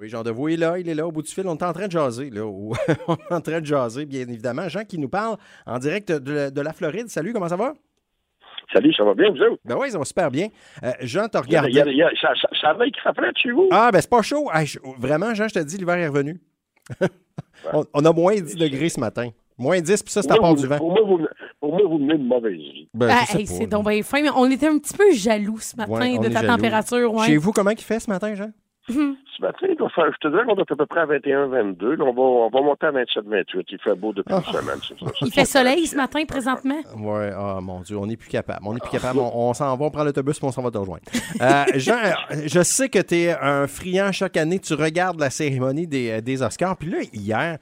Oui, Jean Deveau est là, il est là au bout du fil. On est en train de jaser, là. on est en train de jaser, bien évidemment. Jean qui nous parle en direct de, la Floride. Salut, comment ça va? Salut, ça va bien, vous autres? Ben oui, ça va super bien. Euh, Jean, t'as regardé. ça, ça, ça va qui rappelait chez vous? Ah, ben c'est pas chaud. vraiment, Jean, je te dis, l'hiver est revenu. on, a moins 10 degrés ce matin. Moins 10, puis ça, c'est à part du vent. Pour moi, vous, pour moi, vous menez de mauvaise vie. Ben, ah, c'est donc bien fin, mais on était un petit peu jaloux ce matin de ta température. Ouais. Chez vous, comment il fait ce matin, Jean? Ce matin, je te dirais qu'on est à peu près à 21-22. On va, on va monter à 27-28. Il fait beau depuis une ah. semaine. Ça, il fait soleil ce matin, présentement? Oui, oh mon Dieu, on n'est plus capable. On n'est plus capable. On, s'en va, on prend l'autobus et on s'en va te rejoindre. Euh, Jean, je sais que tu es un friand chaque année. Tu regardes la cérémonie des, des Oscars. Puis là, hier, euh,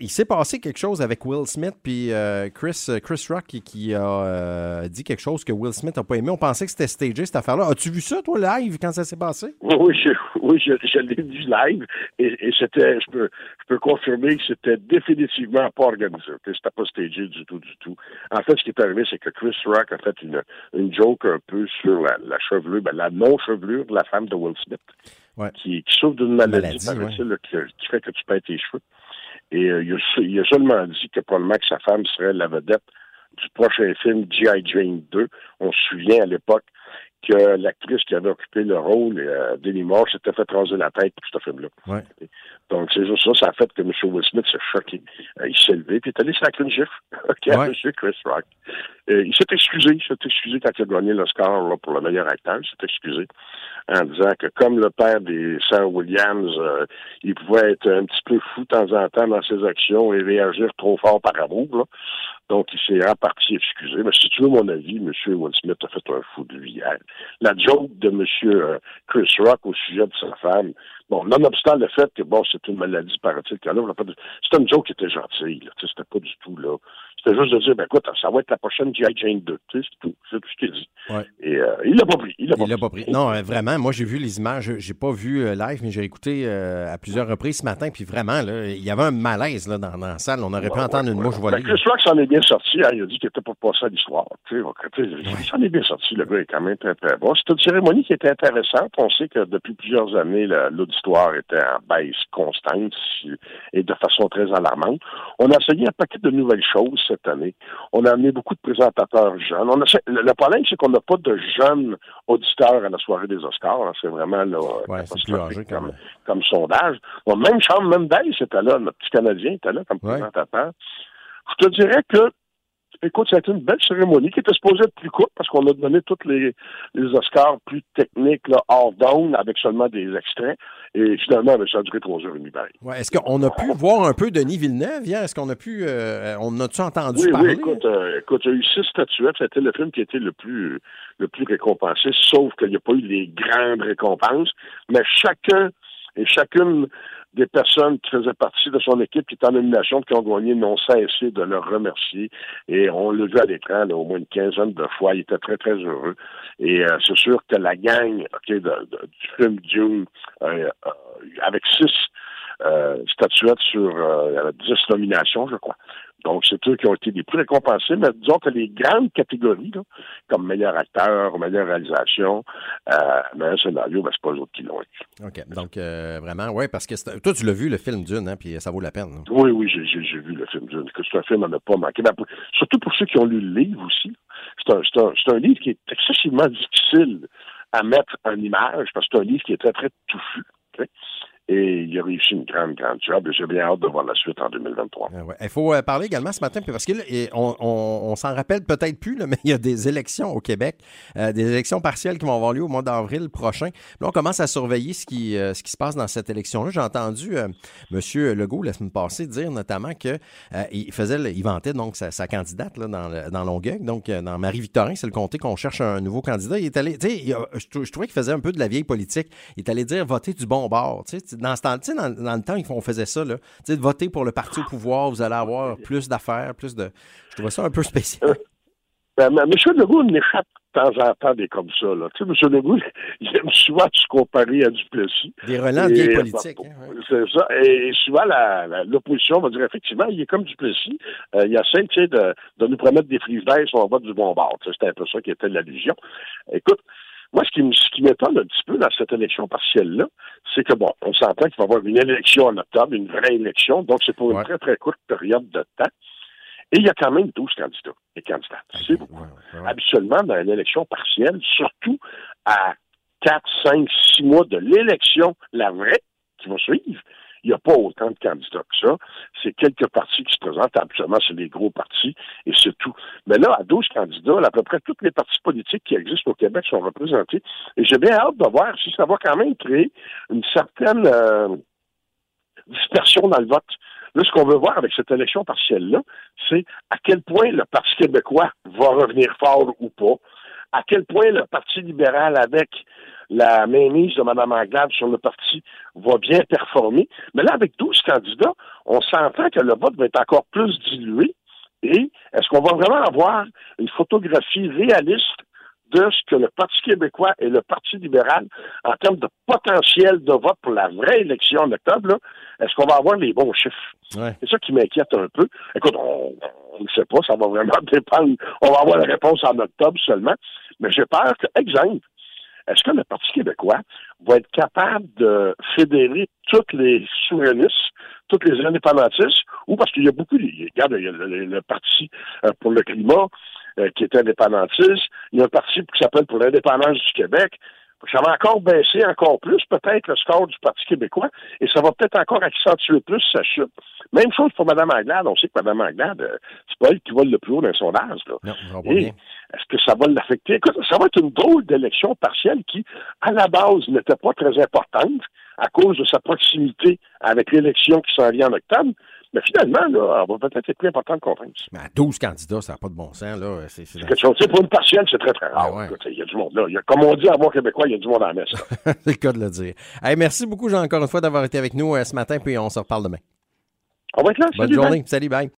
il, s'est passé quelque chose avec Will Smith puis euh, Chris, euh, Chris Rock qui, a dit quelque chose que Will Smith n'a pas aimé. On pensait que c'était stagé cette affaire-là. As-tu vu ça, toi, live, quand ça s'est passé? Oui, je, oui, je, l'ai vu live et, c'était, je peux, je peux confirmer que c'était définitivement pas organisé. C'était pas stagé du tout, du tout. En fait, ce qui est arrivé, c'est que Chris Rock a fait une, une joke un peu sur la, la chevelure, ben, la non-chevelure de la femme de Will Smith. Qui, qui, souffre d'une maladie, qui, fait que tu perds tes cheveux. Et euh, il, a, seulement dit que probablement que sa femme serait la vedette du prochain film G.I. Jane 2. On se souvient à l'époque que l'actrice qui avait occupé le rôle, euh, Denny Moore, s'était fait raser la tête pour ce film-là. Donc, c'est juste ça, ça a fait que M. Will Smith s'est choqué. Euh, il s'est levé, puis il est allé sacrer une gifle à M. Chris Rock. Euh, il s'est excusé, il s'est excusé quand il a gagné l'Oscar pour le meilleur acteur, il s'est excusé en disant que comme le père des sœurs Williams, euh, il pouvait être un petit peu fou de temps en temps dans ses actions et réagir trop fort par amour. Là. Donc, il s'est reparti excusé. Mais si tu veux mon avis, M. Will Smith a fait un fou de lui hier. La joke de M. Chris Rock au sujet de sa femme, bon, nonobstant le fait que, bon, c'est une maladie, paraît-il, c'était une joke qui était gentille. C'était pas du tout, là. C'était juste de dire, ben écoute, ça va être la prochaine G.I. Jane 2. C'est tout. C'est tout ce qu'il dit. Et euh, il l'a pas pris. Il l'a pas, pas, pris. Non, euh, vraiment, moi, j'ai vu les images. J'ai pas vu euh, live, mais j'ai écouté à plusieurs reprises ce matin. Puis vraiment, là, il y avait un malaise là, dans, la salle. On aurait pu entendre une mouche voler. Ben, Chris Rock s'en est bien sorti. Hein, il a dit qu'il était pas passé à l'histoire. Il s'en est bien sorti. Le gars est quand même très, très bon. C'était une cérémonie qui était intéressante. On sait que depuis plusieurs années, l'auditoire était en baisse constante et de façon très alarmante. On a essayé un paquet de nouvelles choses cette année. On a amené beaucoup de présentateurs jeunes. On a, le, problème, c'est qu'on n'a pas de jeunes auditeurs à la soirée des Oscars. C'est vraiment là, comme, comme, sondage. même Charles Mendes était là, notre petit Canadien était là comme présentateur. Je te dirais que Écoute, ça a été une belle cérémonie qui était supposée être plus courte parce qu'on a donné tous les, Oscars plus techniques, là, hors down, avec seulement des extraits. Et finalement, ben, ça a duré trois heures et demie. Ouais, Est-ce qu'on a pu voir un peu Denis Villeneuve hier? Est-ce qu'on a pu. Euh, on a-tu entendu parler? Oui, écoute, euh, écoute, il y a eu six statuettes. C'était le film qui été le plus, le plus récompensé, sauf qu'il n'y a pas eu les grandes récompenses. Mais chacun et chacune des personnes qui faisaient partie de son équipe qui étaient en nomination, qui ont gagné, n'ont cessé de le remercier. Et on l'a vu à l'écran au moins une quinzaine de fois. Il était très, très heureux. Et euh, c'est sûr que la gang du film Dune, euh, euh, avec six statuettes sur dix nominations, je crois, donc, c'est eux qui ont été les plus récompensés, mais disons que les grandes catégories, comme meilleur acteur, meilleure réalisation, euh, meilleur scénario, ben, c'est pas eux autres qui l'ont eu. OK. Donc, euh, vraiment, oui, parce que toi, tu l'as vu, le film Dune, hein, puis ça vaut la peine. Oui, oui, j'ai, vu le film Dune. Que c'est un film à ne pas manquer. Ben, surtout pour ceux qui ont lu le livre aussi. C'est un, c'est un, c'est un livre qui est excessivement difficile à mettre en image, parce que c'est un livre qui est très, très touffu. Et il a réussi une grande, grande job. J'ai bien hâte de voir la suite en 2023. Ah il faut euh, parler également ce matin, parce qu'on on, s'en rappelle peut-être plus, mais il y a des élections au Québec, euh, des élections partielles qui vont avoir lieu au mois d'avril prochain. Là, on commence à surveiller ce qui, euh, ce qui se passe dans cette élection-là. J'ai entendu M. Legault la semaine passée dire notamment qu'il il faisait, il vantait donc sa, candidate dans, Longueuil, donc dans Marie-Victorin, c'est le comté qu'on cherche un nouveau candidat. Il est allé, tu sais, je, trouvais qu'il faisait un peu de la vieille politique. Il est allé dire voter du bon bord. Tu sais, dans, ce temps, dans, dans le temps, on faisait ça, là. de voter pour le parti au pouvoir, vous allez avoir plus d'affaires, plus de. Je trouvais ça un peu spécial. Euh, ben, M. Legault n'échappe de temps en temps des comme ça. Là. Tu sais, M. Legault, il aime souvent se comparer à Duplessis. Des relents de vieille politique. Hein, c'est ça. Et, souvent, l'opposition va dire effectivement, il est comme Duplessis. Euh, il essaie tu sais, de, de nous promettre des frises d'air sur on va du bon bord. C'est un peu ça qui était l'allusion. Écoute, Moi, ce qui, ce qui m'étonne un petit peu dans cette élection partielle-là, c'est que, bon, on s'entend qu'il va y avoir une élection en octobre, une vraie élection, donc c'est pour une très, très courte période de temps. Et il y a quand même 12 candidats et candidates. C'est beaucoup. Habituellement, dans une élection partielle, surtout à 4, 5, 6 mois de l'élection, la vraie, qui va suivre, il n'y a pas autant de candidats que ça. C'est quelques partis qui se présentent. Habituellement, c'est des gros partis et c'est tout. Mais là, à 12 candidats, à peu près toutes les partis politiques qui existent au Québec sont représentés. Et j'ai bien hâte de voir si ça va quand même créer une certaine euh, dispersion dans le vote. Là, ce qu'on veut voir avec cette élection partielle-là, c'est à quel point le Parti québécois va revenir fort ou pas, à quel point le Parti libéral, avec la mainmise de Mme Anglade sur le parti va bien performer? Mais là, avec 12 candidats, on s'entend que le vote va être encore plus dilué. Et est-ce qu'on va vraiment avoir une photographie réaliste de ce que le Parti québécois et le Parti libéral, en termes de potentiel de vote pour la vraie élection en octobre, est-ce qu'on va avoir les bons chiffres? C'est ça qui m'inquiète un peu. Écoute, on ne sait pas, ça va vraiment dépendre. On va avoir la réponse en octobre seulement. Mais j'ai peur que, exemple, est-ce que le Parti québécois va être capable de fédérer toutes les souverainistes, tous les indépendantistes, ou parce qu'il y a beaucoup, regarde, il y a le, Parti euh, pour le climat euh, qui est indépendantiste, il y a un parti qui s'appelle pour l'indépendance du Québec, ça va encore baisser encore plus, peut-être, le score du Parti québécois, et ça va peut-être encore accentuer plus sa chute. Même chose pour Mme Anglade. On sait que Mme Anglade, euh, c'est pas elle qui vole le plus haut dans son sondage. Est-ce que ça va l'affecter? Écoute, ça va être une drôle d'élection partielle qui, à la base, n'était pas très importante à cause de sa proximité avec l'élection qui s'en vient en octobre. Mais finalement, là, elle va peut-être être plus importante qu'on pense. Mais à 12 candidats, ça n'a pas de bon sens. Là. C'est, quelque chose. pour une partielle, c'est très, très rare. Il y a du monde là. Il y a, comme on dit à moi québécois, il y a du monde à la messe. c'est le cas de le dire. merci beaucoup, Jean, encore une fois, d'avoir été avec nous euh, ce matin, puis on se reparle demain. On va être là. Bonne journée. Salut, bye.